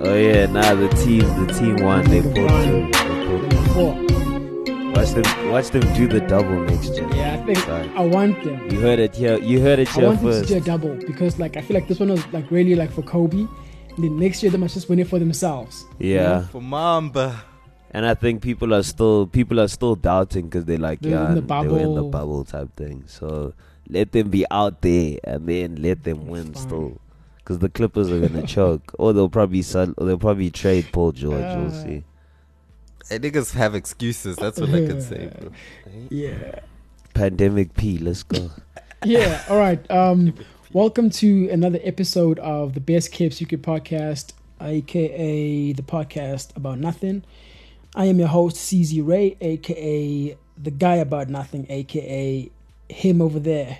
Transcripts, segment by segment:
Oh yeah, nah, the team, the team won. They pulled through. They pulled through. Watch them, watch them do the double next year. Yeah, I think Sorry. I want them. You heard it here. You heard it here I here want them to do a double because, like, I feel like this one was like really like for Kobe. And then next year they must just win it for themselves. Yeah, For Mamba. and I think people are still people are still doubting because they're like, They're yeah, in the they were in the bubble. bubble type thing. So let them be out there and then let them win Fine. still. Because the Clippers are gonna choke, or they'll probably sell, or they'll probably trade Paul George. we'll Uh, see. Hey, niggas have excuses. That's what I can say, bro. Yeah. Pandemic P, let's go. yeah all right um welcome to another episode of the best kept secret podcast aka the podcast about nothing i am your host cz ray aka the guy about nothing aka him over there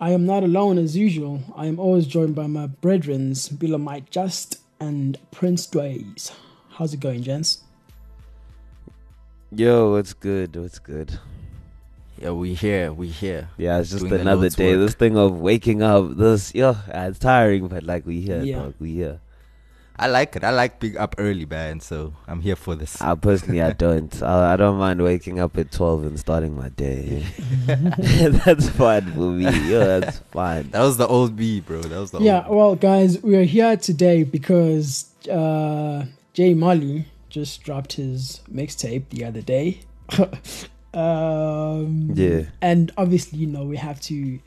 i am not alone as usual i am always joined by my brethrens Bilamite just and prince dways how's it going gents Yo, what's good? What's good? Yeah, we here. We here. Yeah, it's just Doing another day. work. This thing of waking up, this yeah, it's tiring, but like we here, Yeah. dog, we here. I like it. I like being up early, man. So I'm here for this. I personally, I don't. I, I don't mind waking up at twelve and starting my day. that's fine for me. Yeah, that's fine. That was the old me, bro. That was the Yeah, old well, guys, we are here today because uh, J Molley just dropped his mixtape the other day. um, Yeah. and obviously, you know, we have to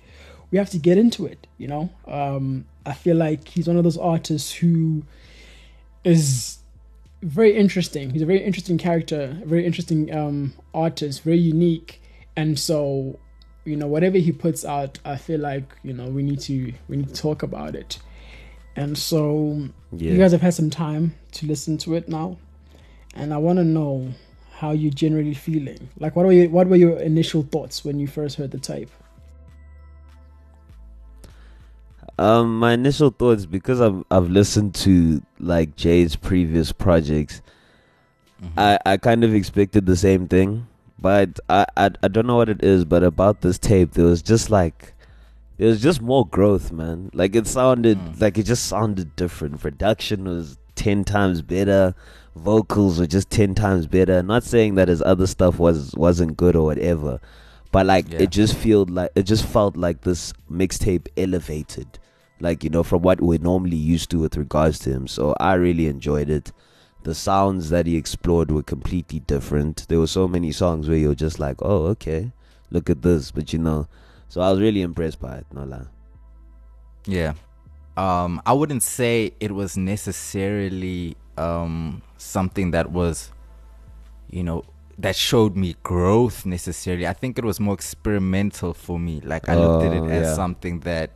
we have to get into it. You know, um, I feel like he's one of those artists who is very interesting. He's a very interesting character, a very interesting um, artist, very unique, and so you know whatever he puts out, I feel like you know we need to we need to talk about it. And so Yeah. you guys have had some time to listen to it now, and I want to know how you're generally feeling. Like, what were your, what were your initial thoughts when you first heard the tape? Um, my initial thoughts because I've I've listened to like Jay's previous projects. Mhm. I, I kind of expected the same thing, but I, I I don't know what it is, but about this tape there was just like there was just more growth, man. Like it sounded Mm. like it just sounded different. Production was ten times better, vocals were just ten times better. Not saying that his other stuff was wasn't good or whatever, but like Yeah. it just felt like it just felt like this mixtape elevated, like you know from what we're normally used to with regards to him. So I really enjoyed it the sounds that he explored were completely different. There were so many songs where you're just like, oh, okay, look at this. But you know, so I was really impressed by it, no lie. Yeah. Um, I wouldn't say it was necessarily um something that was, you know, that showed me growth necessarily. I think it was more experimental for me. Like I looked at Oh, it as yeah. something that,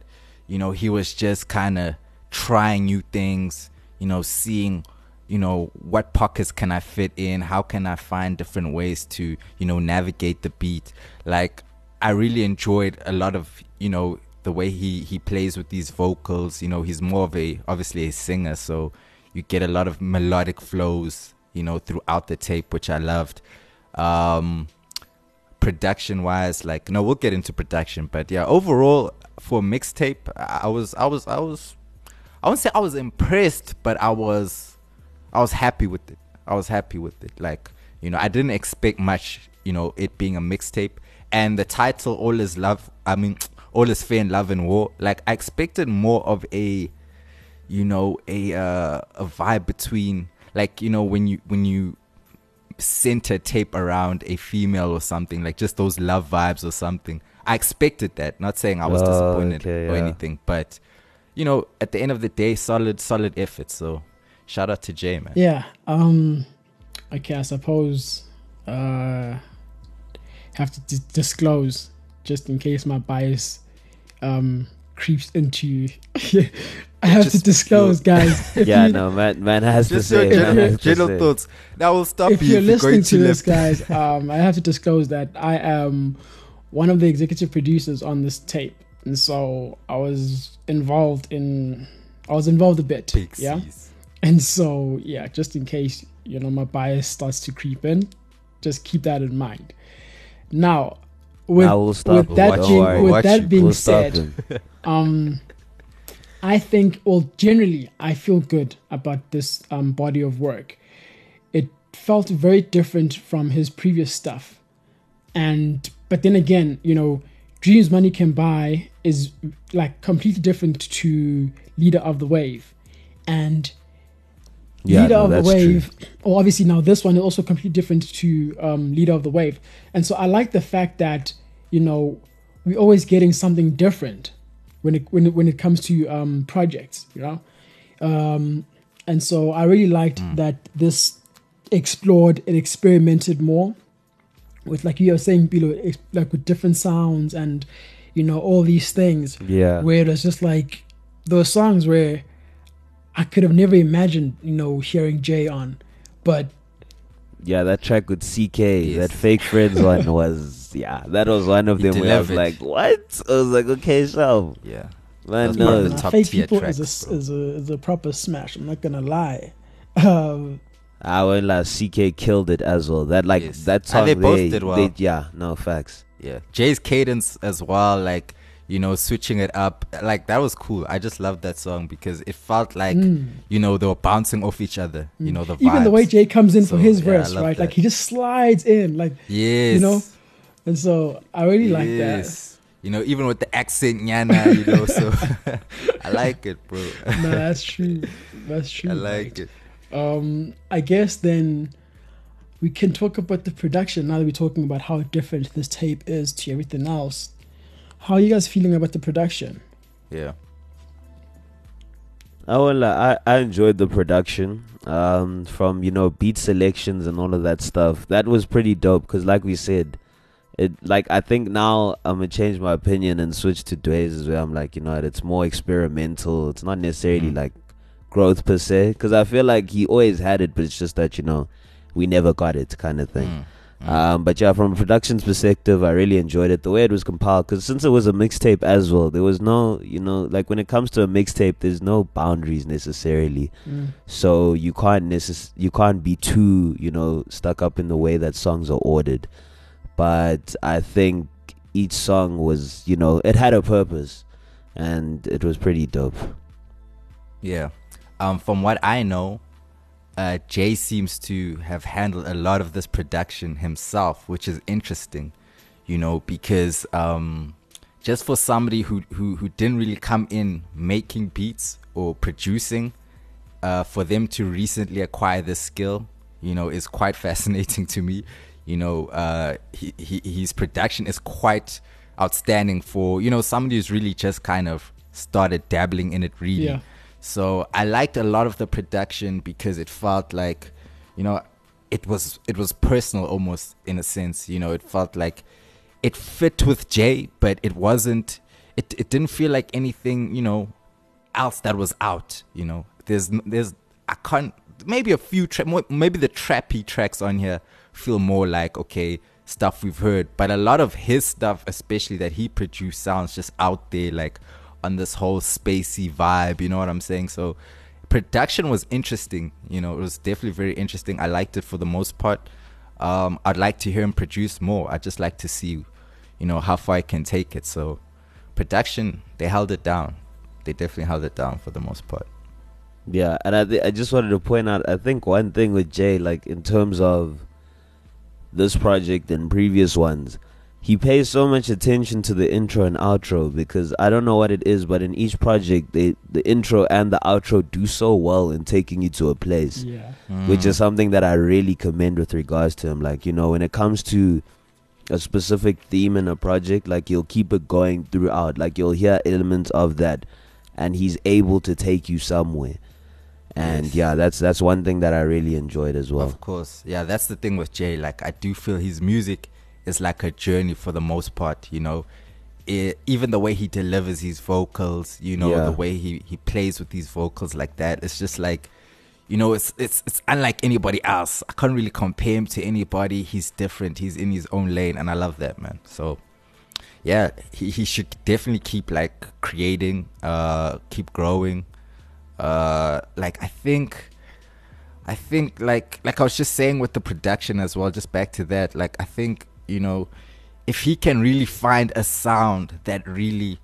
you know, he was just kind of trying new things. You know, seeing, you know, what pockets can I fit in? How can I find different ways to, you know, navigate the beat? Like I really enjoyed a lot of, you know, the way he he plays with these vocals. You know, he's more of a obviously a singer, so you get a lot of melodic flows, you know, throughout the tape, which I loved. Um, production wise, like no, we'll get into production, but yeah, overall for mixtape, I was I was I was I wouldn't say I was impressed, but I was I was happy with it. I was happy with it. Like, you know, I didn't expect much, you know, it being a mixtape. And the title All is Love I mean All is Fair in Love and War, like I expected more of a you know, a uh, a vibe between like, you know, when you when you center tape around a female or something, like just those love vibes or something. I expected that. Not saying I was Oh, disappointed okay, or yeah. anything, but you know, at the end of the day, solid, solid effort. So shout out to Jay, man. Yeah. Um. Okay. I suppose. Uh. Have to d- disclose just in case my bias um creeps into. you. I have to Just disclose, guys. Yeah, you, no, man, man has Just to say, man general, general say. thoughts. That will stop if you you're if you're going listening to to this, guys, um, I have to disclose that I am one of the executive producers on this tape, and so I was involved in. I was involved a bit, yeah. And so, yeah, just in case you know my bias starts to creep in, just keep that in mind. Now, with Nah, we'll with him. that Don't being, worry. with Watch that you. being We'll said, um, I think, well, generally, I feel good about this um, body of work. It felt very different from his previous stuff, and but then again, you know, Dreams Money Can Buy is like completely different to Leader of the Wave, and Yeah, Leader no, of the that's true. Wave. Or obviously now this one is also completely different to um, Leader of the Wave, and so I like the fact that you know we're always getting something different when it when it, when it comes to um, projects, you know, um, and so I really liked Mm. that this explored and experimented more with like you were saying below like with different sounds and you know all these things Yeah. where it was just like those songs where I could have never imagined, you know, hearing Jay on. But Yeah, that track with CK, Yes. that fake friends one was yeah, that was one of He them where I was like, what? I was like, okay, so Yeah. man, That's no, the top Fake tier People tracks, is a, is a is a proper smash. I'm not gonna lie. Um, I went like CK killed it as well. That like Yes. that And song they both they- did well. they- yeah, no facts. Yeah. Jay's cadence as well, like, you know, switching it up. Like, that was cool. I just loved that song because it felt like, Mm. you know, they were bouncing off each other. You know, the even the way. Jay comes in So, for his yeah, verse, right? Like he just slides in, like Yes. you know, and so I really like that. You know, even with the accent, Nyana, you know, so I like it, bro. No, that's true. That's true. I like it. Um, I guess then we can talk about the production now that we're talking about how different this tape is to everything else. How are you guys feeling about the production? Yeah. I will. I I enjoyed the production. Um, from you know beat selections and all of that stuff. That was pretty dope. Cause like we said, it like I think now I'm gonna change my opinion and switch to Dwayne's where I'm like you know it's more experimental. It's not necessarily Mhm. like growth per se. Cause I feel like he always had it, but it's just that you know we never got it kind of thing. Mm. Um, but yeah, from a production's perspective, I really enjoyed it. The way it was compiled, because since it was a mixtape as well, there was no, you know, like when it comes to a mixtape, there's no boundaries necessarily. So you can't necess- you can't be too, you know, stuck up in the way that songs are ordered. But I think each song was, you know, it had a purpose, and it was pretty dope. Yeah. Um, from what I know, uh, Jay seems to have handled a lot of this production himself, which is interesting, you know, because um, just for somebody who, who, who didn't really come in making beats or producing, uh, for them to recently acquire this skill, you know, is quite fascinating to me. You know, uh, he, he, his production is quite outstanding for, you know, somebody who's really just kind of started dabbling in it really. Yeah. So I liked a lot of the production because it felt like, you know, it was it was personal almost in a sense. You know, it felt like it fit with Jay, but it wasn't. It it didn't feel like anything. You know, else that was out. You know, there's there's I can't maybe a few tra- maybe the trappy tracks on here feel more like okay stuff we've heard, but a lot of his stuff, especially that he produced, sounds just out there like on this whole spacey vibe. You know what I'm saying? So production was interesting. You know, it was definitely very interesting. I liked it for the most part. Um, I'd like to hear him produce more. I'd just like to see, you know, how far I can take it. So production, they held it down. They definitely held it down for the most part. Yeah, and I th- I just wanted to point out I think one thing with Jay like in terms of this project and previous ones, he pays so much attention to the intro and outro because I don't know what it is, but in each project they the intro and the outro do so well in taking you to a place Yeah. which is mm. something that I really commend with regards to him. Like, you know, when it comes to a specific theme in a project, like you'll keep it going throughout. Like you'll hear elements of that and he's able to take you somewhere. And Yes. yeah, that's that's one thing that I really enjoyed as well. Of course. Yeah, that's the thing with Jay. Like, I do feel his music is like a journey for the most part, you know. It, even the way he delivers his vocals, you know, Yeah. the way he, he plays with these vocals like that, it's just like, you know, it's it's it's unlike anybody else. I can't really compare him to anybody. He's different. He's in his own lane, and I love that man. So, yeah, he he should definitely keep like creating, uh, keep growing. Uh, like I think, I think like like I was just saying with the production as well. Just back to that, like I think you know, if he can really find a sound that really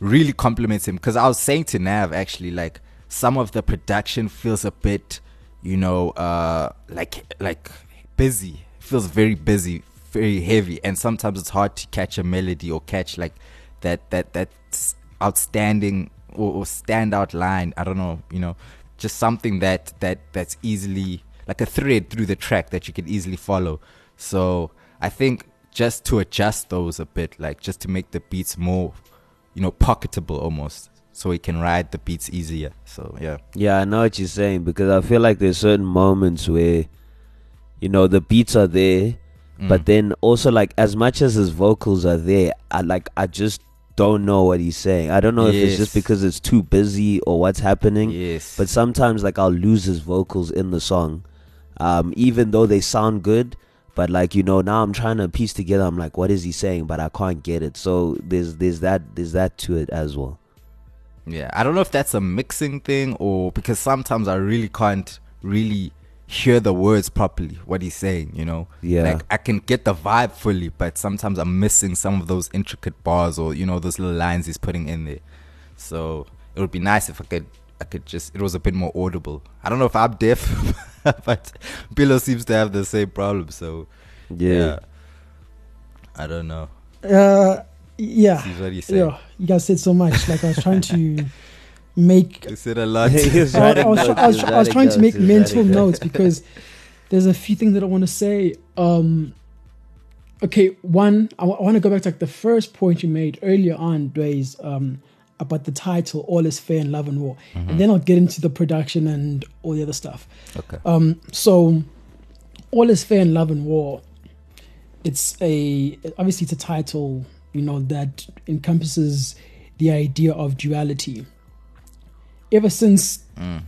really compliments him because I was saying to Nav actually like some of the production feels a bit, you know, uh, like like busy. Feels very busy, very heavy, and sometimes it's hard to catch a melody or catch like that that that outstanding or, or standout line. I don't know, you know, just something that that that's easily like a thread through the track that you can easily follow. So I think just to adjust those a bit, like just to make the beats more, you know, pocketable almost, so we can ride the beats easier. So yeah, Yeah, I know what you're saying because I feel like there's certain moments where, you know, the beats are there, but Mm. then also like as much as his vocals are there, I like I just don't know what he's saying. I don't know if it's just because it's too busy or what's happening. yes, But sometimes like I'll lose his vocals in the song, um, even though they sound good. But like you know, now I'm trying to piece together. I'm like, what is he saying? But I can't get it. So there's there's that there's that to it as well. Yeah, I don't know if that's a mixing thing or because sometimes I really can't really hear the words properly what he's saying, you know? Yeah. Like I can get the vibe fully, but sometimes I'm missing some of those intricate bars or you know those little lines he's putting in there. So it would be nice if I could I could just it was a bit more audible. I don't know if I'm deaf, but Billo seems to have the same problem, so Yeah. I don't know. Uh, yeah. See what he's saying. Yeah, you guys said so much. Like I was trying to make. You said a lot. He was I, I was, I was, I was trying to make notes, he was mental notes because there's a few things that I want to say. Um, okay, one, I want to go back to like the first point you made earlier on, Dways, um, about the title "All Is Fair in Love and War," and then I'll get into the production and all the other stuff. Okay. Um, so, all is fair in love and war. It's a obviously it's a title, you know, that encompasses the idea of duality. Ever since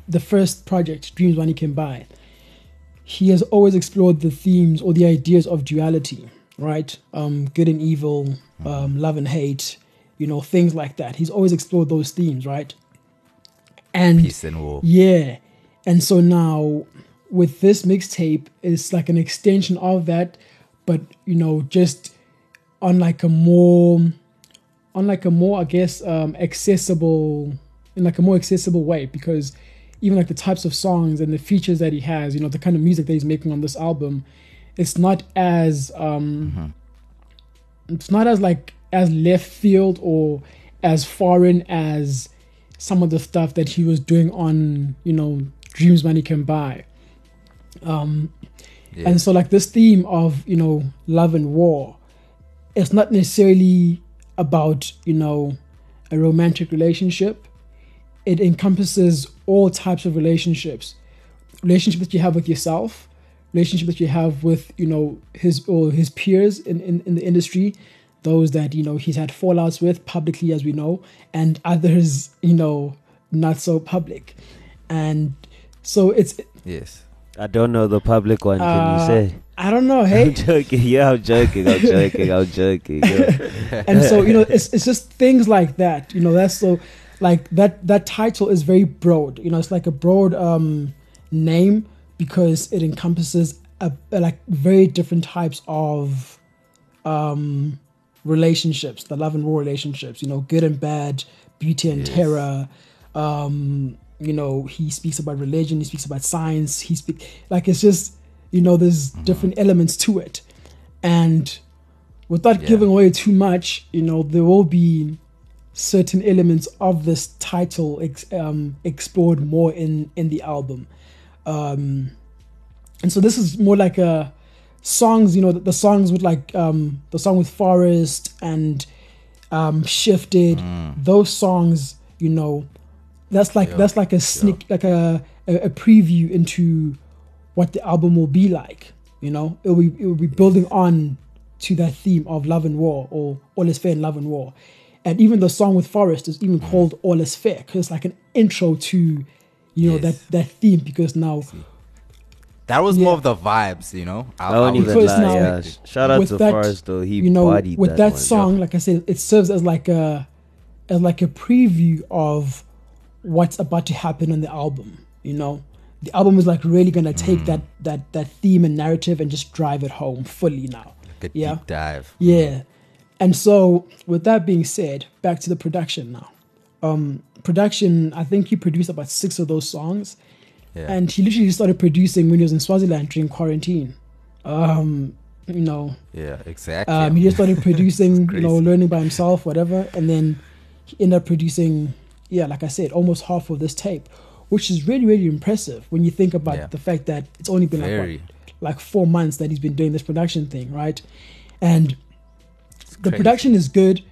the first project, Dreams Money Can Buy he has always explored the themes or the ideas of duality, right? Um, good and evil, um, love and hate, you know, things like that. He's always explored those themes, right? And Peace and war. yeah. And so now with this mixtape, it's like an extension of that, but you know, just on like a more on like a more, I guess, um accessible in like a more accessible way because even like the types of songs and the features that he has, you know, the kind of music that he's making on this album, it's not as um it's not as like as left field or as foreign as some of the stuff that he was doing on you know dreams money can buy. Um Yeah. and so like this theme of you know love and war it's not necessarily about you know a romantic relationship. It encompasses all types of relationships. Relationship that you have with yourself relationship that you have with you know his or his peers in, in, in the industry those that you know he's had fallouts with publicly as we know and others you know not so public and so it's yes. I don't know the public one. Can Uh, you say? i don't know hey I'm joking. Yeah, I'm joking. I'm joking. I'm joking. Yeah. and so you know it's, it's just things like that you know that's so like that that title is very broad you know it's like a broad um name because it encompasses a, a, like very different types of um relationships the love and war relationships you know good and bad beauty and Yes. terror um you know he speaks about religion he speaks about science he speak like it's just you know there's different elements to it and without Yeah. giving away too much you know there will be certain elements of this title ex- um, explored more in in the album um and so this is more like a songs you know the, the songs with like um the song with forest and um shifted those songs you know that's like Yeah, that's like a sneak like a, a a preview into what the album will be like you know? It will be, it will be building on to that theme of love and war or all is fair in love and war. And even the song with forest is even called all is fair because it's like an intro to you know Yes. that that theme because now That was Yeah. more of the vibes, you know. I, I won't even Because lie. now, Yeah. Shout out to that, Forrest though. He you know bodied with that, that, song like i said it serves as like a as like a preview of what's about to happen on the album you know the album is like really gonna take Mm. that that that theme and narrative and just drive it home fully now like a yeah. deep dive. yeah And so, with that being said, back to the production now. Um, production, I think he produced about six of those songs, Yeah. and he literally started producing when he was in Swaziland during quarantine. Um, you know, yeah, exactly. um, he just started producing, you know, learning by himself, whatever, and then he ended up producing, yeah, like I said, almost half of this tape, which is really, really impressive when you think about Yeah. the fact that it's only been like what, like four months that he's been doing this production thing, right? And the crazy. production is good.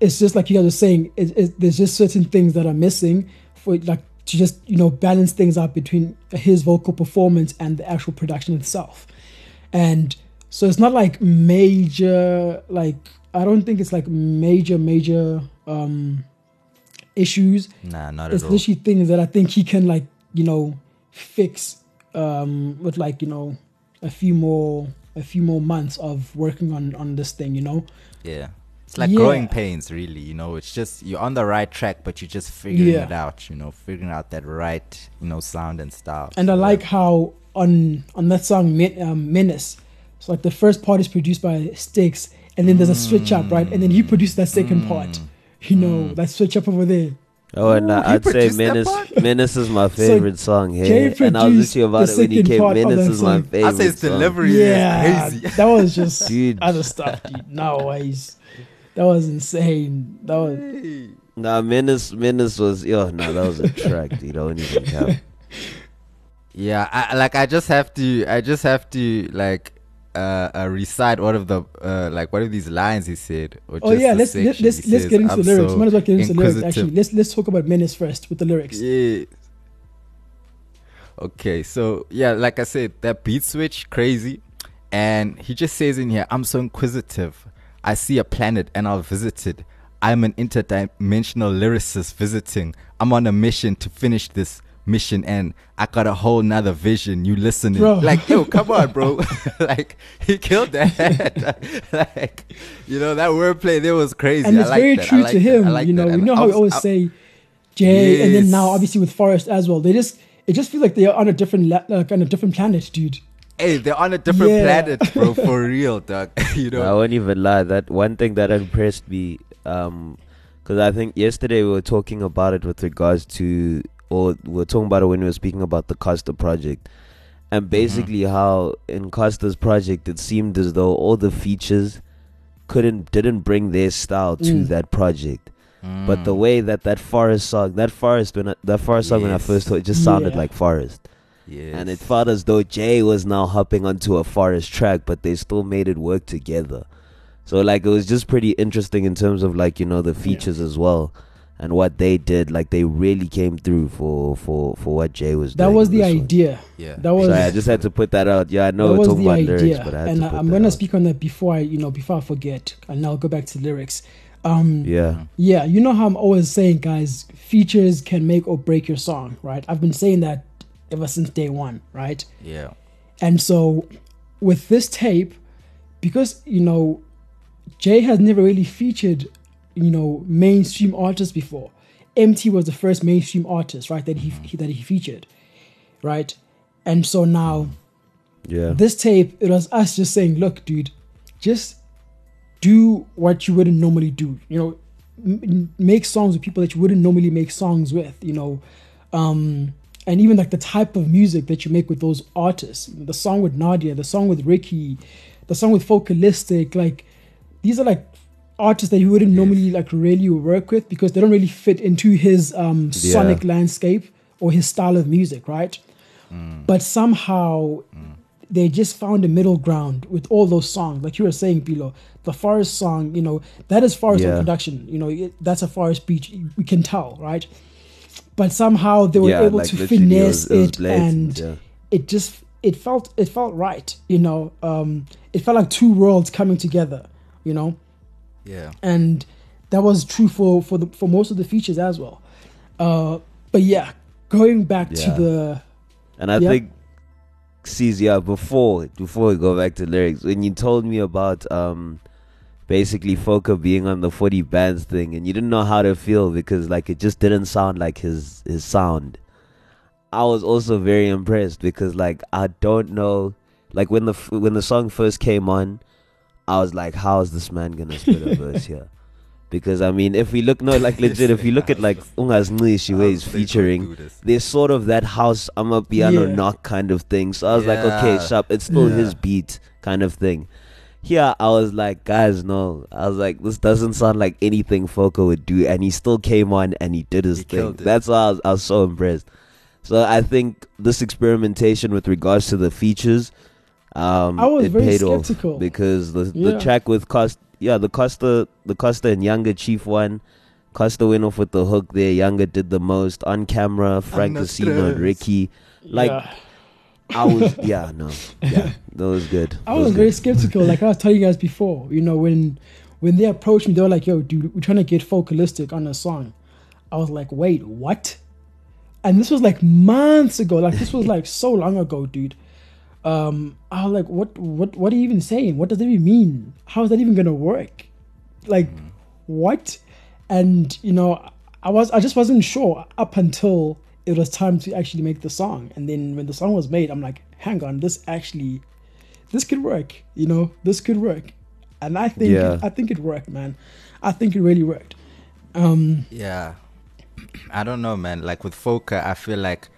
It's just like you guys were saying. It, it, there's just certain things that are missing for like to just you know balance things out between his vocal performance and the actual production itself. And so it's not like major like I don't think it's like major major um issues Nah, not it's at all. It's literally things that I think he can like you know fix um with like you know a few more a few more months of working on on this thing you know Yeah. It's like Yeah. growing pains, really. You know, it's just you're on the right track, but you're just figuring Yeah. it out. You know, figuring out that right, you know, sound and style. and I like how on on that song Men- um, Menace it's like the first part is produced by Sticks and then there's a switch up right and then he produced that second part you know that switch up over there Oh, and Ooh, uh, I'd say produced Menace. Menace is my favorite song. here, Hey, and I was produced listening about the it when he came. part of Menace that is my favorite. I say his song. delivery yeah is crazy. that was just Dude. other stuff dude. no ways that was insane that was Nah, Menace. Menace was. Yo, nah, that was a track. You don't even count. Yeah, I, like I just have to, I just have to like uh, uh recite one of the uh like one of these lines he said. Or Oh yeah, let's let's let's, let's says, get into "I'm the lyrics. so Might as well get into the lyrics. Actually, let's let's talk about Menace first with the lyrics. Yeah. Okay, so yeah, like I said, that beat switch crazy, and he just says in here, "I'm so inquisitive. I see a planet and I'll visit it. I'm an interdimensional lyricist visiting. I'm on a mission to finish this." Mission and I got a whole nother vision. You listening? Bro. Like, yo, come on, bro. like, he killed that. like, you know, that wordplay there was crazy. and it's very that. True to him. You know, that. we know how we always I- say Jay, and then now obviously with Forrest as well. They just it just feels like they are on a different la- like on a different planet, dude. Hey, they're on a different Yeah. planet, bro. For real, dog. you know. I won't even lie. That one thing that impressed me, um, because I think yesterday we were talking about it with regards to, or we were talking about it when we were speaking about the Costa project, and basically how in Costa's project it seemed as though all the features couldn't didn't bring their style to Mm. that project. But the Mm. way that that Forest song, that Forest when I, that Forest song when I first heard, it just sounded Yeah. like Forest. Yes. And it felt as though Jay was now hopping onto a forest track, but they still made it work together. So like it was just pretty interesting in terms of like you know the features as well, and what they did. Like they really came through for for for what Jay was doing. That was the this one. idea. yeah. That was Sorry, I just had to put that out. Yeah, I know that we're was talking the about idea, lyrics, but I had and to I, put I'm that gonna out. speak on that before I you know before I forget, and I'll go back to lyrics. Um, Yeah, Yeah, you know how I'm always saying, guys, features can make or break your song, right? I've been saying that ever since day one, right? Yeah. And so with this tape, because, you know, Jay has never really featured, you know, mainstream artists before. MT was the first mainstream artist, right, that he, he that he featured, right? And so now yeah, this tape, it was us just saying, look, dude, just do what you wouldn't normally do. You know, m- m- make songs with people that you wouldn't normally make songs with. You know, um, and even like the type of music that you make with those artists. The song with Nadia, the song with Ricky, the song with Focalistic. Like these are like artists that you wouldn't normally like really work with because they don't really fit into his um, Yeah. sonic landscape or his style of music, right? But somehow they just found a middle ground with all those songs. Like you were saying, Bilo, the Forest song, you know, that is Forest Yeah. production. You know, it, that's a Forest beach We can tell, right? But somehow they were yeah. able like to literally it finesse was, it, was it, and yeah. it just it felt it felt right. You know, um, it felt like two worlds coming together. You know, Yeah. and that was true for for the for most of the features as well. Uh, but yeah, going back Yeah. to the And I think, yeah. Before before we go back to lyrics, when you told me about um, basically Foka being on the forty bands thing, and you didn't know how to feel because like it just didn't sound like his his sound. I was also very impressed because like I don't know, like when the when the song first came on, I was like, how is this man gonna spit a verse here? Because I mean, if we look no, like legit, if you look at like Ungas Ngishi, where he's featuring, there's sort of that house I'm a piano Yeah. knock kind of thing. So I was like, okay, Yeah. sharp. It's still Yeah. his beat kind of thing. Here I was like, guys, no. I was like, this doesn't sound like anything Foka would do, and he still came on and he did his He thing. That's why I was, I was so impressed. So I think this experimentation with regards to the features, um, I was it very paid off because the Yeah. the track with Costa, yeah, the Costa, the Costa and Younger Chief one. Costa went off with the hook there. Younger did the most on camera. Frank Under Casino and. Ricky. Like Yeah. I was, yeah, no, yeah, that was good. I was good. very skeptical. Like I was telling you guys before, you know, when when they approached me, they were like, "Yo, dude, we're trying to get Focalistic on a song." I was like, "Wait, what?" And this was like months ago. Like this was like so long ago, dude. Um, I was like, "What? What? What are you even saying? What does that even mean? How is that even gonna work? Like, what?" And you know, I was I just wasn't sure up until it was time to actually make the song. And then when the song was made, I'm like, "Hang on, this actually." this could work you know this could work and i think Yeah. i think it worked man i think it really worked um Yeah. I don't know, man. Like with Foka, I feel like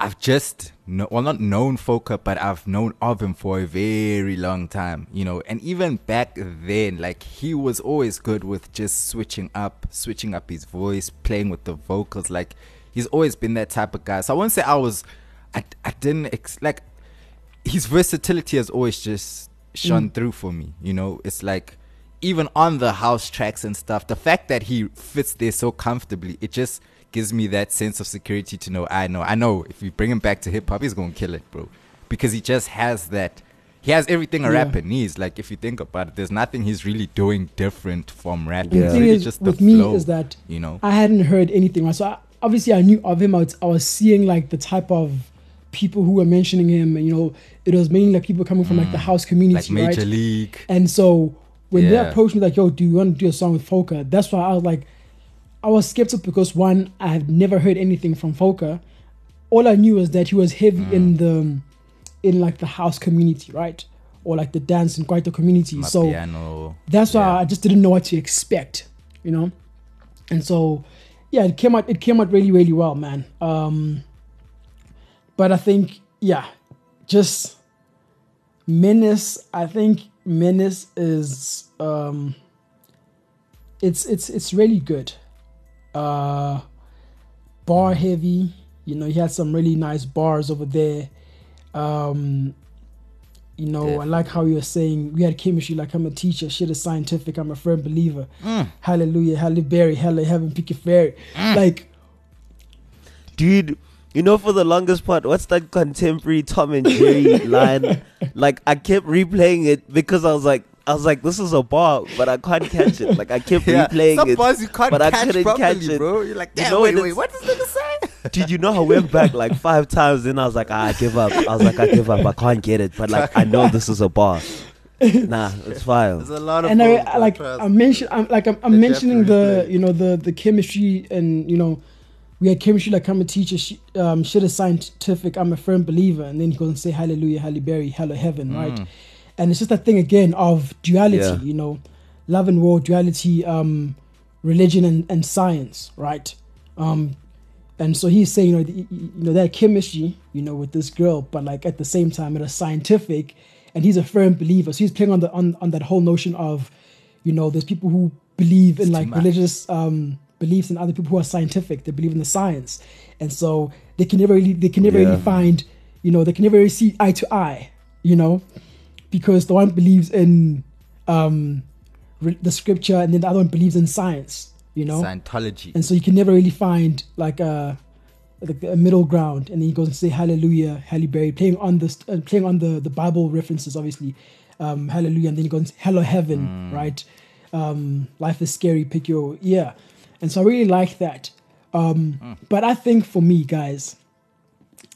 I've just no, well not known Foka, but I've known of him for a very long time, you know. And even back then, like he was always good with just switching up, switching up his voice, playing with the vocals. Like he's always been that type of guy. So I won't say I was, I, I didn't ex- like his versatility has always just shone mm. through for me. You know, it's like even on the house tracks and stuff, the fact that he fits there so comfortably, it just gives me that sense of security to know I know I know if we bring him back to hip hop, he's gonna kill it, bro. Because he just has that. He has everything a Yeah. rapper needs. Like if you think about it, there's nothing he's really doing different from rapping. Yeah. the thing is just the with me flow, is that you know. i hadn't heard anything right so I, obviously i knew of him I was, I was seeing like the type of people who were mentioning him and you know it was mainly like people coming from like the house community, Like Major right League. And so when they approached me like, "Yo, do you want to do a song with Foka?" That's why I was like, I was skeptical because one, I had never heard anything from Foka. All I knew was that he was heavy Mm. in the, in like the house community, right, or like the dance and Kwaito community. so piano. that's why Yeah. I just didn't know what to expect, you know. And so, yeah, it came out. It came out really, really well, man. Um, but I think, yeah, just menace. I think menace is um, it's it's it's really good. Uh, bar heavy. You know, he had some really nice bars over there. Um, you know, I like how you're saying we had chemistry like I'm a teacher, shit is scientific, I'm a firm believer. Mm. Hallelujah, Halle Berry, Halle Heaven, Pick Ferry. Mm. Like, dude. You know, for the longest part, what's that contemporary Tom and Jerry line? Like, I kept replaying it because I was like, I was like, this is a bar, but I can't catch it. Like, I kept replaying Some it, bars you can't but I couldn't properly, catch it. bro. You're like, You yeah, know, wait, wait, it's- what is this say? Dude, you know, I went back like five times, then I was like, ah, I give up. I was like, I give up. I can't get it, but like, I know this is a bar. Nah, it's fine. There's a lot of and I, I like. I'm mention I'm like I'm, I'm That mentioning the replay. you know the the chemistry and you know we had chemistry like I'm a teacher sh- um shit is scientific I'm a firm believer and then he goes and say hallelujah Halle Berry hello heaven right and it's just that thing again of duality Yeah. you know love and war duality um religion and, and science right? Um and so he's saying you know the, you know that chemistry you know with this girl but like at the same time it is scientific and he's a firm believer. So he's playing on the on, on that whole notion of you know there's people who believe in It's like religious um beliefs and other people who are scientific. They believe in the science. And so they can never really they can never Yeah. really find you know they can never really see eye to eye you know because the one believes in um re- the scripture and then the other one believes in science you know? Scientology. and so you can never really find like a like a middle ground. And then he goes and say hallelujah Halle Berry playing on this uh, playing on the the bible references obviously. Um hallelujah and then he goes hello heaven right? Um life is scary pick your yeah and so i really like that. Um but i think for me guys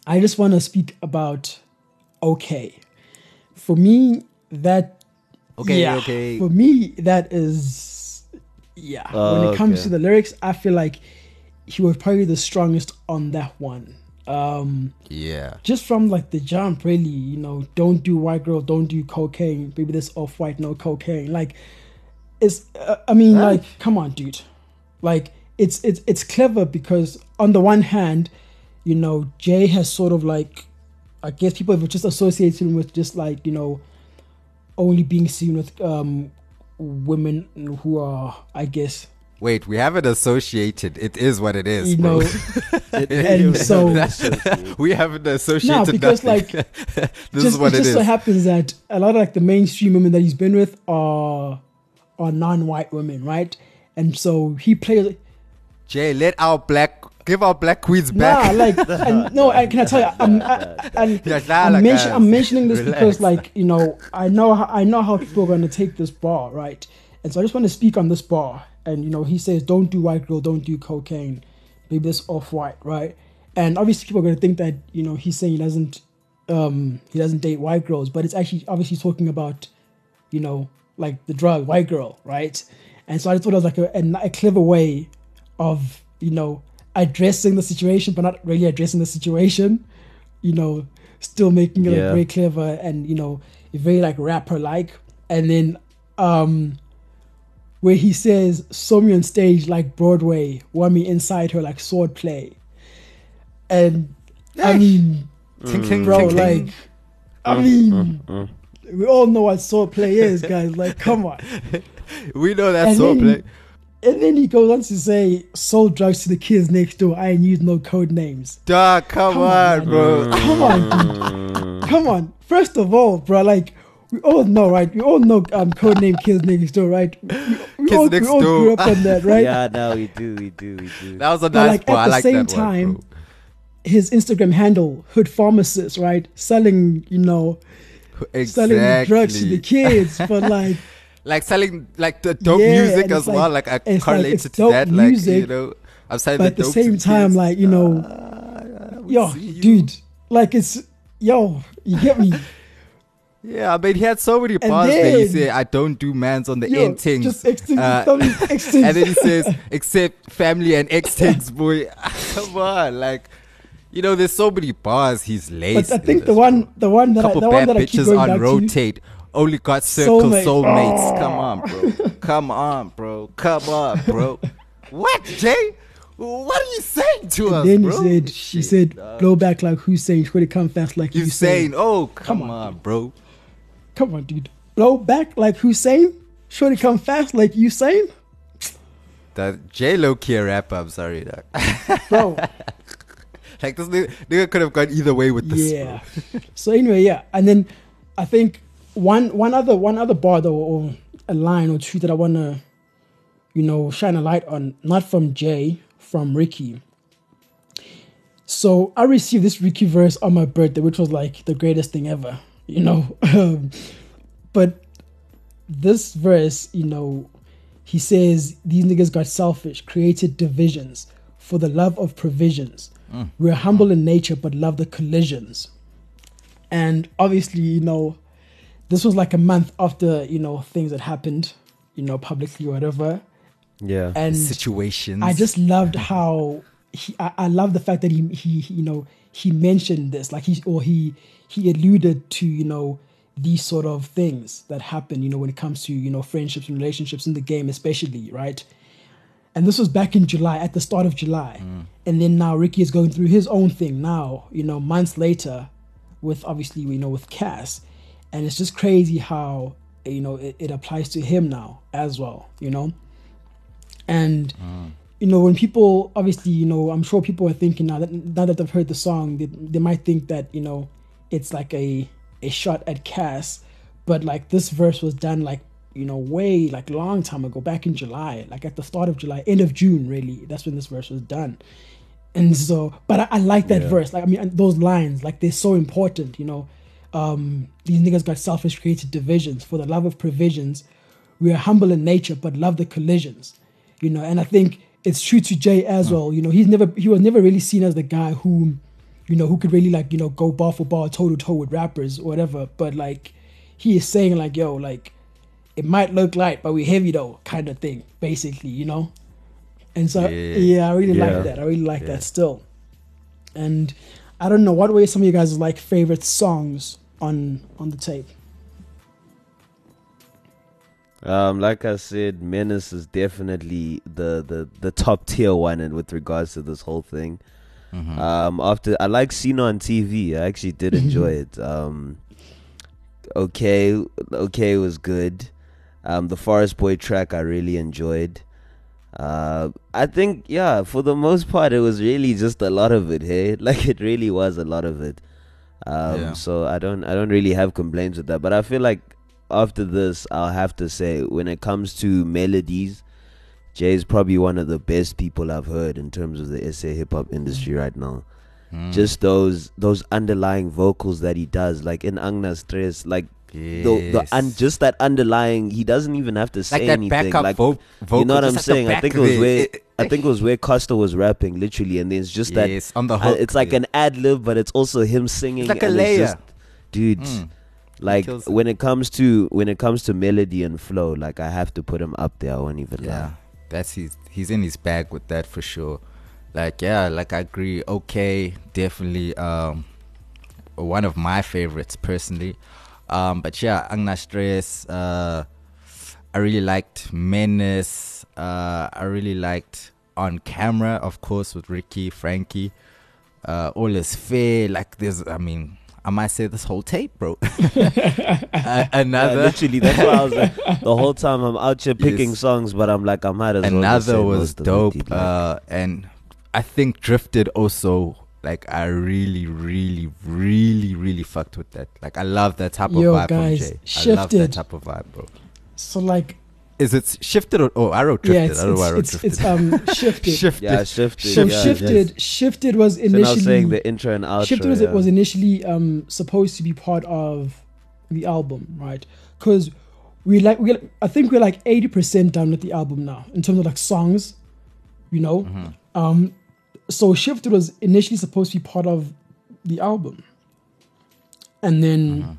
i just want to speak about okay for me that Okay, yeah, okay. for me that is yeah when it comes Okay. to the lyrics i feel like he was probably the strongest on that one Um, Yeah. just from like the jump, really, you know, don't do white girl, don't do cocaine. Baby, this off white, no cocaine. Like, it's. Uh, I mean, like, come on, dude. Like, it's it's it's clever because on the one hand, you know, Jay has sort of like, I guess people have just associated him with just like you know, only being seen with um women who are, I guess, Wait, we haven't associated. It is what it is, you bro. know, And so- we haven't associated. No, because, nothing. like, this just, is what it it just is. so happens that a lot of like the mainstream women that he's been with are are non-white women, right? And so he plays. Jay, let our black, give our black queens back. Nah, like and, no, I can I tell you, I'm, I, and Yeah, nah, I'm, like, mention, I'm mentioning this relax. because, like, you know, I know how, I know how people are going to take this bar, right? And so I just want to speak on this bar. And you know, he says, "Don't do white girl, don't do cocaine, maybe this off white, right?" And obviously, people are going to think that you know he's saying he doesn't, um, he doesn't date white girls, but it's actually obviously talking about, you know, like the drug white girl, right? And so I just thought it was like a, a, a clever way of you know addressing the situation, but not really addressing the situation. You know, still making it like very clever and you know very like rapper like. And then um where he says, "Saw me on stage like Broadway, want me inside her like swordplay," and I mean, mm. Ting, ting, bro, ting, ting. like, I uh, mean. Uh, uh. We all know what swordplay is, guys. Like, come on. we know that And so then- play. And then he goes on to say, sold drugs to the kids next door. I ain't used no code names. Dog, come, Come on, on, man. bro. Come on, dude. Come on. First of all, bro, like, we all know, right? We all know um, code name kids next door, right? We, we Kids all, Next we all Door. grew up on that, right? Yeah, no, we do, we do, we do. That was a But, nice like, bar. at I the like same that time, one. His Instagram handle, Hood Pharmacist, right? Selling, you know, selling drugs to the kids, but like, like selling like the dope Yeah, music as it's well. like- Like I like correlated it's to that. Like you know, I'm selling but at the the dope to same time, kids. like, you know, Ah, we yo, you. dude, like, it's, yo, you get me? Yeah, I mean, he had so many And bars there. He then- said, "I don't do mans on the Yo, end things." just extinct, Uh, and then he says, "Except family and ex things, boy." Come on, like you know, there's so many bars he's laced. But I think the one, the one that, I, the one that I keep going on back to, rotate. Only got circle Soulmate. soulmates. Come on, bro. Come on, bro. Come on, bro. what, Jay? What are you saying to us, and then he said, she Shit, said, dog. blow back like Hussein, should it come fast like You Hussein. saying? Oh, come, Come on, dude. bro. Come on, dude. Blow back like Hussein, should it come fast like Hussein, That J Lo key rapper. I'm sorry, dog. bro. like this nigga, nigga could have gone either way with this. yeah. so anyway, yeah, and then I think one one other one other bar though, or a line or two that I wanna, you know, shine a light on, not from Jay, from Ricky. So I received this Ricky verse on my birthday, which was like the greatest thing ever, you know. But this verse, you know, he says these niggas got selfish, created divisions for the love of provisions. Mm. We're humble in nature, but love the collisions. And obviously, you know, this was like a month after you know things that happened, you know, publicly or whatever. Yeah. And Situations. I just loved how he. I, I love the fact that he, he, he, you know, he mentioned this, like he or he, he alluded to, you know, these sort of things that happen, you know, when it comes to you know friendships and relationships in the game, especially, right? And this was back in July, at the start of July, mm. and then now Ricky is going through his own thing now, you know, months later, with obviously you know with Cass, and it's just crazy how you know it, it applies to him now as well, you know, and you know when people obviously you know i'm sure people are thinking now that now that they've heard the song they, they might think that you know it's like a a shot at cass. But like this verse was done like you know way like long time ago back in july like at the start of july end of june really that's when this verse was done. And so but i, I like that Yeah. verse. Like i mean those lines like they're so important you know um these niggas got selfish created divisions. For the love of provisions we are humble in nature but love the collisions you know? And i think it's true to jay as well you know? He's never he was never really seen as the guy who you know who could really like you know go bar for bar toe to toe with rappers or whatever. But like he is saying like yo like it might look light but we heavy though kind of thing basically you know? And so Yeah. yeah, i really Yeah. like that. I really like Yeah. that still. And I don't know what were some of you guys' like favorite songs on on the tape. Um, like I said, Menace is definitely the, the, the top tier one and with regards to this whole thing. Mhm. Um, after I like Seen on TV. I actually did enjoy it. Um, okay, okay was good. Um, the Forest Boy track I really enjoyed. Uh, I think yeah, for the most part, it was really just a lot of it. Hey, like it really was a lot of it. Um, Yeah. so I don't I don't really have complaints with that. But I feel like after this, I'll have to say when it comes to melodies, Jay is probably one of the best people I've heard in terms of the SA hip hop industry right now. Mm. Just those those underlying vocals that he does, like in Ang'na Stress, like the the un, just that underlying. He doesn't even have to say like that anything. backup like vo- vocal. you know what I'm saying? I think it was where It- I think it was where Costa was rapping literally, and there's just that. yes, on the uh, hook. it's like yeah. an ad lib, but it's also him singing. It's like a layer. just- dude. Mm. Like it. when it comes to when it comes to melody and flow, like I have to put him up there. I won't even Yeah, lie. that's his. He's in his bag with that for sure. Like yeah, like I agree. Okay, definitely. Um, one of my favorites personally. Um, but yeah, Ang'na Stress. Uh, I really liked Menace. Uh, I really liked On Camera, of course, with Ricky, Frankie. Uh, All is fair. Like there's, I mean, I might say this whole tape, bro. Uh, Yeah, another. literally, that's why I was like, the whole time I'm out here picking Yes. songs, but I'm like, I might as well. just say another was most of it, dope dude, like- uh and i think drifted also like i really really really really fucked with that like i love that type Yo, of vibe guys, from jay i love that type of vibe bro So like is it shifted or oh i wrote yeah, drifted it's i don't know why i wrote it's, it's, drifted it's um shifted. shifted yeah, shifted. so yeah. shifted shifted was initially. So now initially saying the intro and outro. Shifted was, yeah. was initially um, supposed to be part of the album, right? Because we like we I think we're like eighty percent done with the album now in terms of like songs, you know. Mm-hmm. Um, so Shifted was initially supposed to be part of the album, and then Mm-hmm.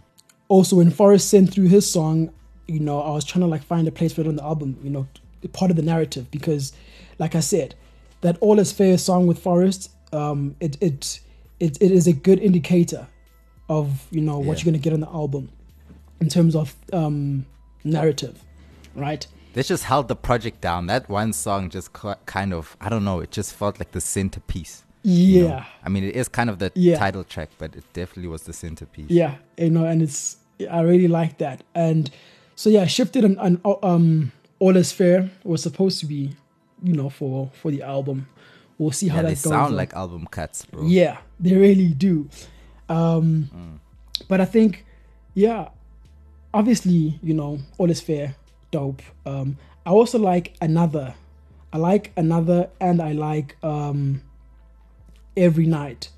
also when Forrest sent through his song, you know, I was trying to like find a place for it on the album, you know, part of the narrative because, like I said, that All Is Fair song with Forrest, um, it it it, it is a good indicator of you know what Yeah. you're gonna get on the album in terms of um, narrative, right? this just held the project down that one song just kind of i don't know it just felt like the centerpiece Yeah, you know? i mean it is kind of the Yeah. title track but it definitely was the centerpiece yeah, you know, and it's I really like that, and so yeah, shifted and, and um, All Is Fair was supposed to be, you know, for for the album. We'll see how yeah that they goes. sound like album cuts bro Yeah, they really do. Um, But I think, yeah, obviously, you know, all is fair, dope. Um, I also like another. I like another, and I like um, every night.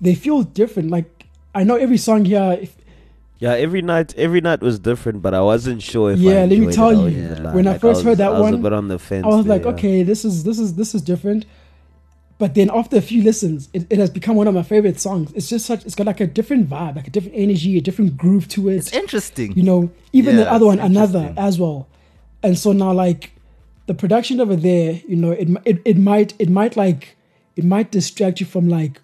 They feel different. Like I know every song here. If, Yeah, every night, every night was different, but I wasn't sure if. I Yeah, let me tell you, won't even lie. when I first was- heard that I was one, a bit on the fence. I was there, like, yeah. okay, this is this is this is different. But then after a few listens, it, it has become one of my favorite songs. It's just such. It's got like a different vibe, like a different energy, a different groove to it. it's interesting you know even the other one another as well and so now like the production over there you know it, it it might it might like it might distract you from like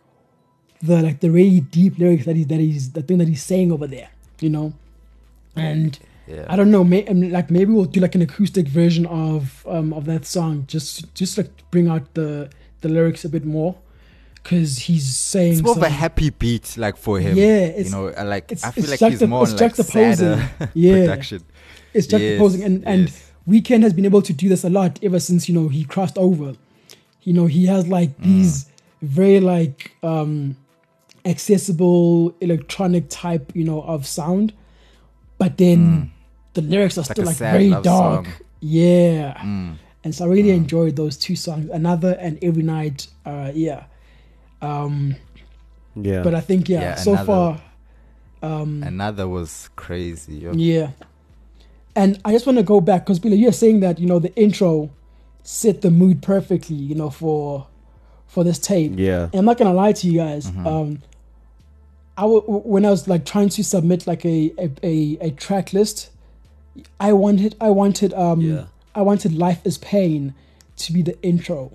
the like the really deep lyrics that he's that he's the thing that he's saying over there you know and yeah I don't know, may, um, like maybe we'll do like an acoustic version of um of that song, just just like bring out the the lyrics a bit more, because he's saying it's more of a happy beat like for him Yeah, you know I like it's- i feel like he's more it's like juxtaposing. sadder Yeah. production it's juxtaposing and and yes. Weeknd has been able to do this a lot ever since you know he crossed over you know he has like Mm. these very like um accessible electronic type you know of sound but then the lyrics are Mm. like still a like very dark song. yeah Mm. and so i really enjoyed those two songs another and every night uh yeah um Yeah. but i think yeah, Yeah, so Another. far um another was crazy yo. yeah. And I just want to go back because Billy, you're saying that you know the intro set the mood perfectly, you know, for for this tape. yeah. And I'm not gonna lie to you guys. Mm-hmm. Um, I w- when I was like trying to submit like a a, a, a track list, I wanted I wanted um Yeah. I wanted Life is Pain to be the intro,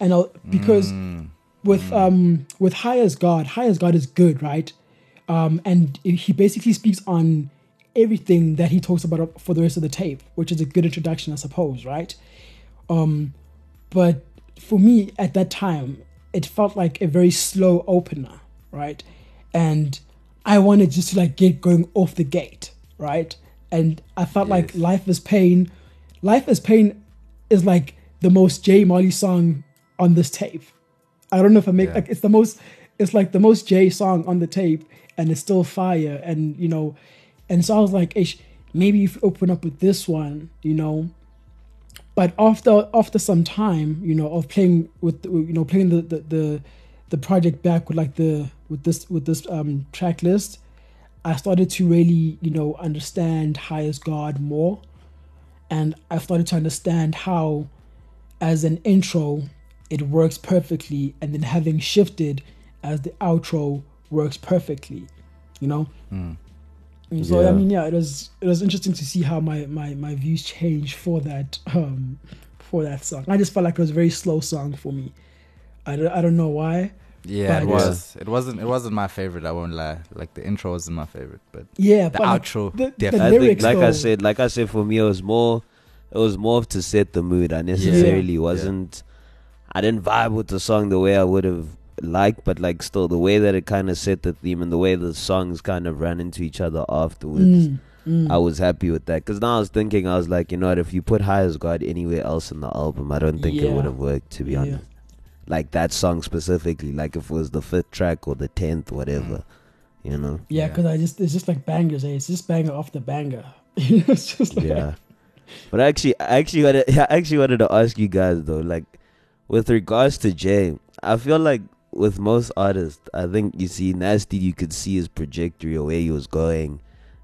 and I'll, because Mm. with um with high as God, high as God is good, right? Um, and he basically speaks on everything that he talks about for the rest of the tape, which is a good introduction, I suppose, right? Um, but for me at that time, it felt like a very slow opener, right? And I wanted just to like get going off the gate, right? And I felt like Life is Pain, Life is Pain is like the most J Molley song on this tape. I don't know if I make Yeah. like it's the most it's like the most Jay song on the tape and it's still fire and you know and so I was like Ish, maybe if you open up with this one, you know. But after after some time, you know, of playing with you know playing the the, the the project back with like the with this with this um track list, I started to really you know understand High as God more, and I started to understand how, as an intro, it works perfectly, and then having shifted as the outro works perfectly, you know. And so Yeah. I mean, yeah, it was it was interesting to see how my my my views changed for that um for that song. I just felt like it was a very slow song for me. I don't, I don't know why. Yeah, it But- was. It wasn't. It wasn't my favorite. I won't lie. Like the intro wasn't my favorite, but Yeah, the but outro the, the definitely. I think, lyrics, like I said, like I said, for me, it was more, it was more to set the mood. I necessarily Yeah. wasn't. I didn't vibe with the song the way I would have liked, but like still, the way that it kind of set the theme and the way the songs kind of ran into each other afterwards, Mm, mm. I was happy with that. Because now I was thinking, I was like, you know what? If you put High as God anywhere else in the album, I don't think it would have worked. To be Yeah. honest, like that song specifically, like if it was the fifth track or the tenth, whatever, you know. yeah, Yeah. because I just it's just like bangers. Eh? It's just banger after banger. it's just like, yeah. But actually, I actually wanted, I actually wanted to ask you guys though, like, with regards to Jay, I feel like with most artists, I think you see Nasty, you could see his trajectory or where he was going.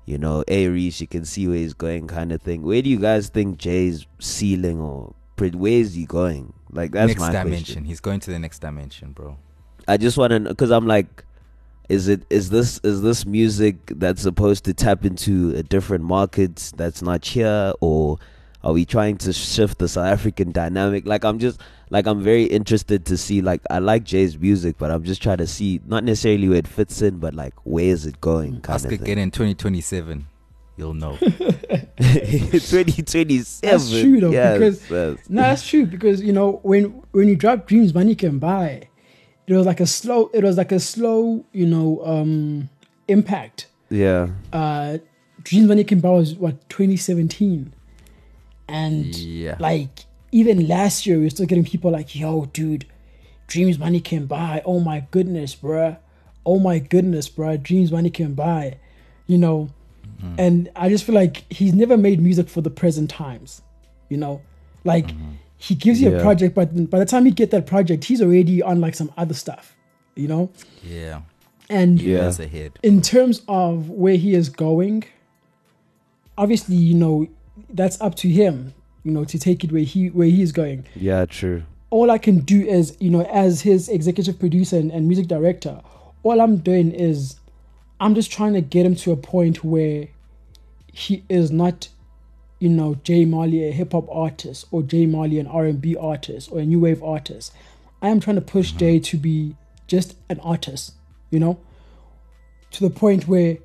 You know, A-Reece, you can see where he's going, kind of thing. Where do you guys think Jay's ceiling or where is he going? Like that's next my dimension. question. He's going to the next dimension, bro. I just want to know because I'm like, is it is this is this music that's supposed to tap into a different market that's not here, or are we trying to shift the South African dynamic? Like I'm just like I'm very interested to see. Like I like Jay's music, but I'm just trying to see not necessarily where it fits in, but like where is it going? Kind Ask of again thing. in 2027. You'll know. 2027. That's true, though, yes, because- yes. No, that's true because you know when when you drop Dreams Money Can Buy, it was like a slow. It was like a slow, you know, um impact. yeah, Uh Dreams Money Can Buy was what 2017, and yeah. like even last year we were still getting people like, "Yo, dude, Dreams Money Can Buy. Oh my goodness, bruh. Oh my goodness, bruh. Dreams Money Can Buy." You know, Mm-hmm. and I just feel like he's never made music for the present times. You know, like mm-hmm. he gives you a project, but by the time you get that project, he's already on like some other stuff. You know, yeah. and Yeah. Years ahead. in terms of where he is going, obviously, you know, that's up to him, you know, to take it where he where he is going. yeah, true. All I can do is, you know, as his executive producer and, and music director, all I'm doing is I'm just trying to get him to a point where he is not, you know, J Molley, a hip hop artist, or J Molley, an R and B artist, or a new wave artist. I am trying to push Jay to be just an artist, you know, to the point where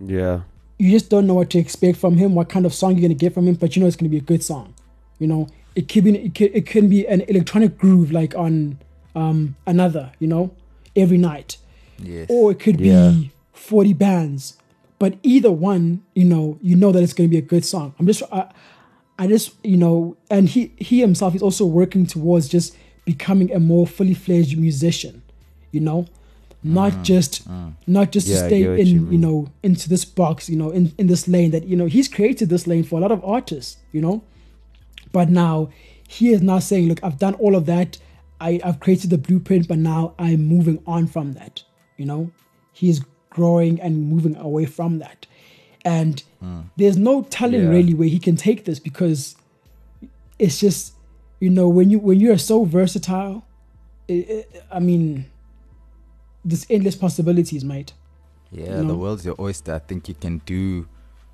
Yeah, you just don't know what to expect from him, what kind of song you're gonna get from him, but you know it's gonna be a good song. You know, it could be it could, it can be an electronic groove like on um another, you know, every night, Yes. or it could Yeah. be 40 bands. But either one, you know, you know that it's gonna be a good song. I'm just I, I just you know, and he he himself is also working towards just becoming a more fully fledged musician, you know, not just not just Yeah, to stay in you you, know into this box, you know, in in this lane that you know he's created this lane for a lot of artists, you know, but now he is now saying, look, I've done all of that. I, I've created the blueprint, but now I'm moving on from that. You know, he's growing and moving away from that. And hmm. there's no telling Yeah. really where he can take this because it's just, you know, when you when you're so versatile, it, it, I mean, there's endless possibilities, mate. Yeah, you the world's your oyster. I think you can do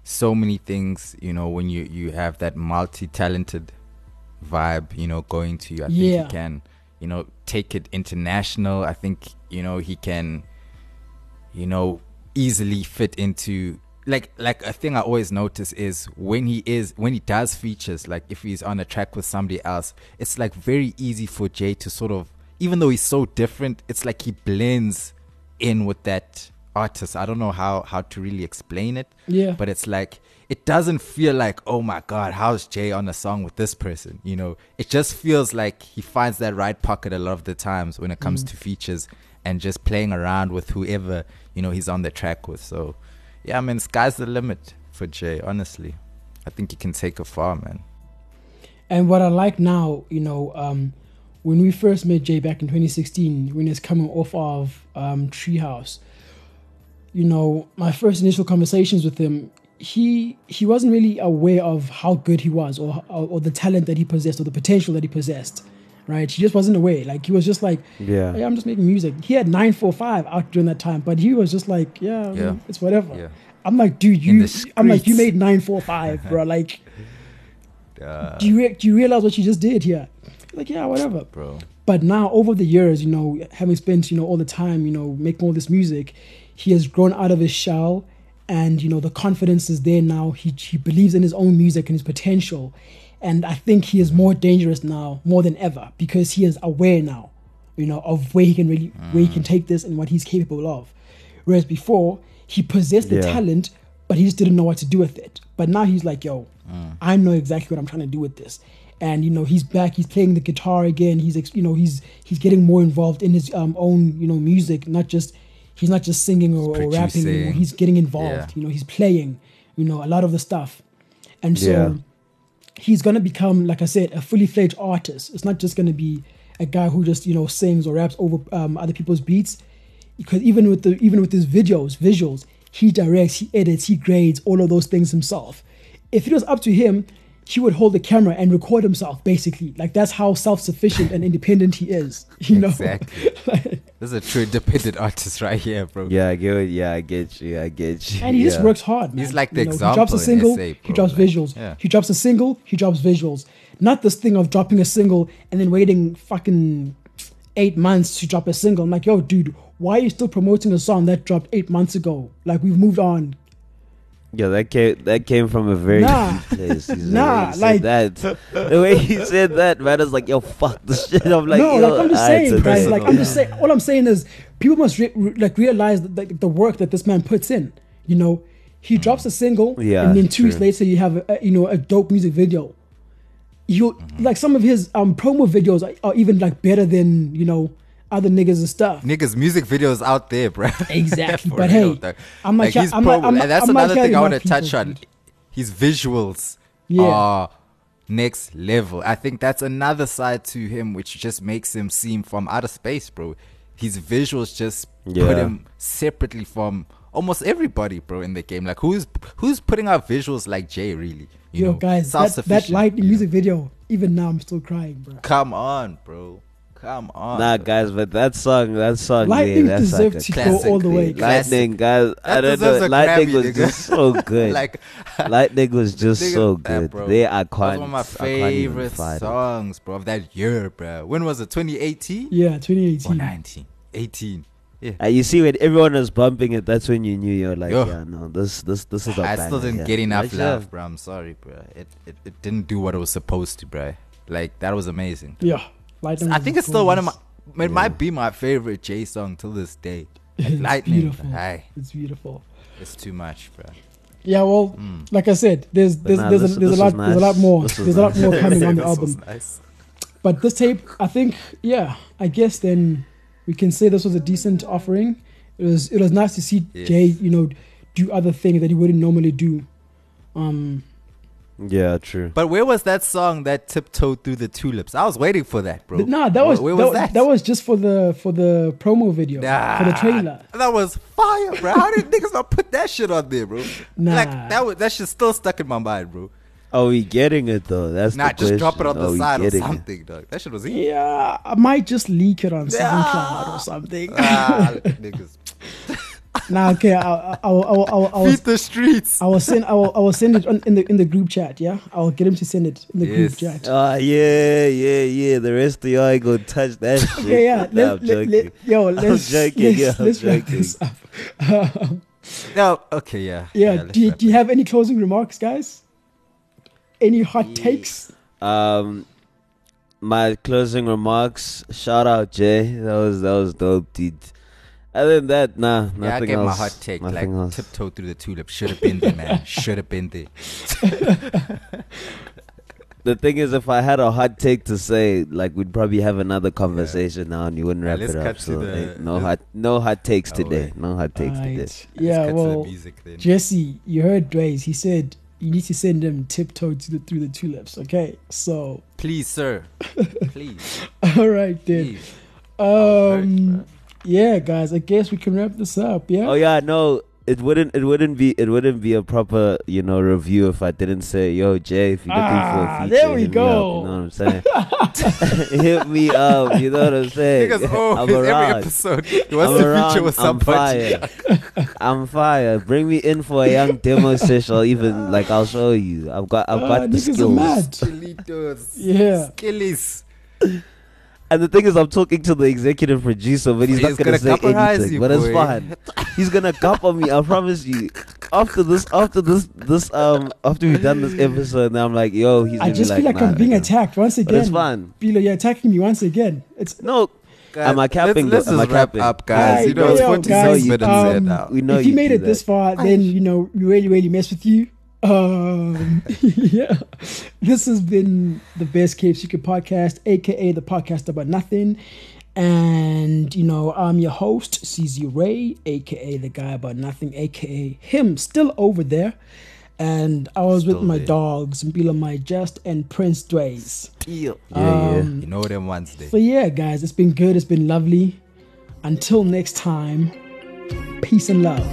so many things, you know, when you, you have that multi talented vibe, you know, going to you. I think you can, you know, take it international. I think you know he can, you know, easily fit into like like a thing I always notice is when he is when he does features like if he's on a track with somebody else, it's like very easy for Jay to sort of even though he's so different, it's like he blends in with that artist. I don't know how how to really explain it. Yeah. But it's like it doesn't feel like, oh my god, how's Jay on a song with this person? You know, it just feels like he finds that right pocket a lot of the times when it comes Mm. to features and just playing around with whoever you know he's on the track with. So, yeah, I mean, sky's the limit for Jay. Honestly, I think he can take it far, man. And what I like now, you know, um, when we first met Jay back in 2016, when he's coming off of um, Treehouse, you know, my first initial conversations with him, he he wasn't really aware of how good he was, or or, or the talent that he possessed, or the potential that he possessed. Right? He just wasn't aware. Like he was just like, Yeah. "Hey, I'm just making music." He had 945 out during that time, but he was just like, "Yeah, I mean, Yeah. it's whatever." Yeah. I'm like, dude, you. the I'm like, you made 945, bro. Like, Uh, do you re- do you realize what you just did here? Like, yeah, whatever. bro. But now, over the years, you know, having spent you know all the time, you know, making all this music, he has grown out of his shell, and you know the confidence is there now. He he believes in his own music and his potential, and I think he is more dangerous now more than ever because he is aware now, you know, of where he can really where he can take this and what he's capable of. Whereas before, he possessed the Yeah. talent, but he just didn't know what to do with it. But now he's like, yo, I know exactly what I'm trying to do with this. And you know, he's back. He's playing the guitar again. He's you know, he's he's getting more involved in his um, own you know music. Not just he's not just singing or, or rapping anymore. He's getting involved. Yeah. You know, he's playing. You know, a lot of the stuff. And so Yeah. He's gonna become, like I said, a fully fledged artist. It's not just gonna be a guy who just you know sings or raps over um, other people's beats. Because even with the even with his videos, visuals, he directs, he edits, he grades all of those things himself. If it was up to him, he would hold the camera and record himself. Basically, like that's how self sufficient and independent he is. You know, Exactly. This is a true independent artist right here, bro. Yeah, I get it. Yeah, I get you. I get you. and he just works hard. Man. He's like the You know, He drops a single, SA, he drops like, visuals. yeah. He drops a single, he drops visuals. Not this thing of dropping a single and then waiting fucking eight months to drop a single. I'm like, yo, dude, why are you still promoting a song that dropped eight months ago? Like we've moved on. Yeah, that came that came from a very Nah. deep place. He's Nah, the like- that. The way he said that, man, I was like, yo, fuck this shit. I'm like, no, yo, like I'm just saying, so guys. Like I'm just saying. All I'm saying is, people must re- re- like realize that, like, the work that this man puts in. You know, he drops a single, Yeah, and then two weeks later, you have a, you know a dope music video. You like some of his um promo videos are, are even like better than you know other niggas and stuff. Niggas, music videos out there, bro. Exactly, but real, hey, dog. I'm not like ca- I'm not- promo, I'm and that's I'm another thing I want to touch on. dude. His visuals Yeah. are next level. I think that's another side to him, which just makes him seem from outer space, bro. His visuals just put him separately from almost everybody, bro, in the game. Like who's who's putting out visuals like Jay, really? You Yo, know, guys, that, that self-sufficient, lightning you know? music video. Even now, I'm still crying, bro. Come on, bro. Come on. Nah, guys, but that song, that song, Lightning yeah, that's like deserved a to go classic all the way. Classic. Lightning, guys. I don't know. Lightning Grammy, was nigga. just so good. like Lightning was just Nigga, so that, good. bro. They That iconic. was one of my favorite songs, bro, of that year, bro. When was it? 2018 Yeah, 2018. or 2018. 19? 18. Yeah. Uh, you see, when everyone was bumping it, that's when you knew you're like, Yo. yeah, no, this, this, this is a I banger, still didn't yeah. get enough Like, love, bro. I'm sorry, bro. It, it it didn't do what it was supposed to, bro. Like that was amazing. Yeah, lightning. I think it's still one of my. It Yeah. might be my favorite J song till this day. Like It's Lightning, beautiful. Aye, It's beautiful. it's too much, bro. Yeah, well, Mm. like I said, there's there's nah, there's, this- a, there's a lot was there's a lot more there's a lot nice. more coming on the album. nice. But this tape, I think, yeah, I guess then we can say this was a decent offering. It was it was nice to see Yes. Jay, you know, do other things that he wouldn't normally do. Um, Yeah, true. But where was that song that tiptoed through the tulips? I was waiting for that, bro. th- nah, that was where that, was that? that was just for the for the promo video for the trailer. That was fire, bro. How did niggas not put that shit on there, bro? Nah. Like that was that shit still stuck in my mind, bro. Are we getting it though? That's Nah, the just drop it on the Are side or getting it? something, dog. That shit was easy. Yeah, I might just leak it on Yeah. SoundCloud or something. ah, niggas. Nah, okay. I, I, I, I, will- I, will- I, will- Feed the streets. I will send. I will, I will send it on, in the in the group chat. Yeah, I will get him to send it in the group chat. Ah, yeah, yeah, yeah. The rest of y'all ain't gonna touch that shit. yeah, yeah. Nah, Let, I'm let, joking. let, yo, let's, joking, let's, yeah, I'm let's wrap joking. this up. Um, No, okay, yeah. yeah. let's do, you, do you have any closing remarks, guys? Any hot takes? Um, my closing remarks. Shout out Jay. That was that was dope, dude. Other than that, nah, nothing Yeah, I gave else. my hot take. Like Nothing else. tiptoe through the tulip. Should have been there, man. Should have been there. The thing is, if I had a hot take to say, like we'd probably have another conversation now, and you wouldn't Yeah, wrap let's it up. cut to So the- ain't no let's- hot, no hot takes Oh, today. wait. No hot takes today. Alright. Let's Yeah, cut to well, the music then. Jesse, you heard Dwayne. He said you need to send him tiptoe to the, through the tulips. Okay, so Please, sir. Please. all right then. Please. Um, yeah, guys, I guess we can wrap this up. Yeah. Oh yeah, no, it wouldn't. It wouldn't be. It wouldn't be a proper, you know, review if I didn't say, "Yo, Jay, if you're looking Ah, for a feature, there we go. up," you know what I'm saying? hit me up. You know what I'm saying? Niggas always, I'm every around. episode, he wants I'm to around. feature with I'm somebody. fire. I'm fire. Bring me in for a young demo session. or Even like I'll show you. I've got. I've Ah, got the niggas are skills. mad. Yeah. Skillies. And the thing is, I'm talking to the executive producer, but he's, He's not gonna, gonna say anything. you, but it's boy. fine. He's gonna copper me. I promise you. After this, after this, this um, after we've done this episode, now I'm like, yo, he's. I Gonna just be feel like, like I'm being nigga. attacked once again. But it's fine. Bilo, you're attacking me once again. It's No, Am I Guys, capping Let's, though? Am let's I just wrap capping? up, guys. Right, you know, it's yo, 46 guys, minutes um, in now. we know if you you made do it this far, then you know we really, really mess with you. Um, yeah, this has been the best Kept Secret podcast, aka the podcast about nothing. And you know, I'm your host, CZ Ray, aka the guy about nothing, aka him, still over there. And I was with my there. dogs, Mbila My Just and Prince Dways. Yeah, Um, You know them Wednesday. So yeah, guys, it's been good. It's been lovely. Until next time, peace and love.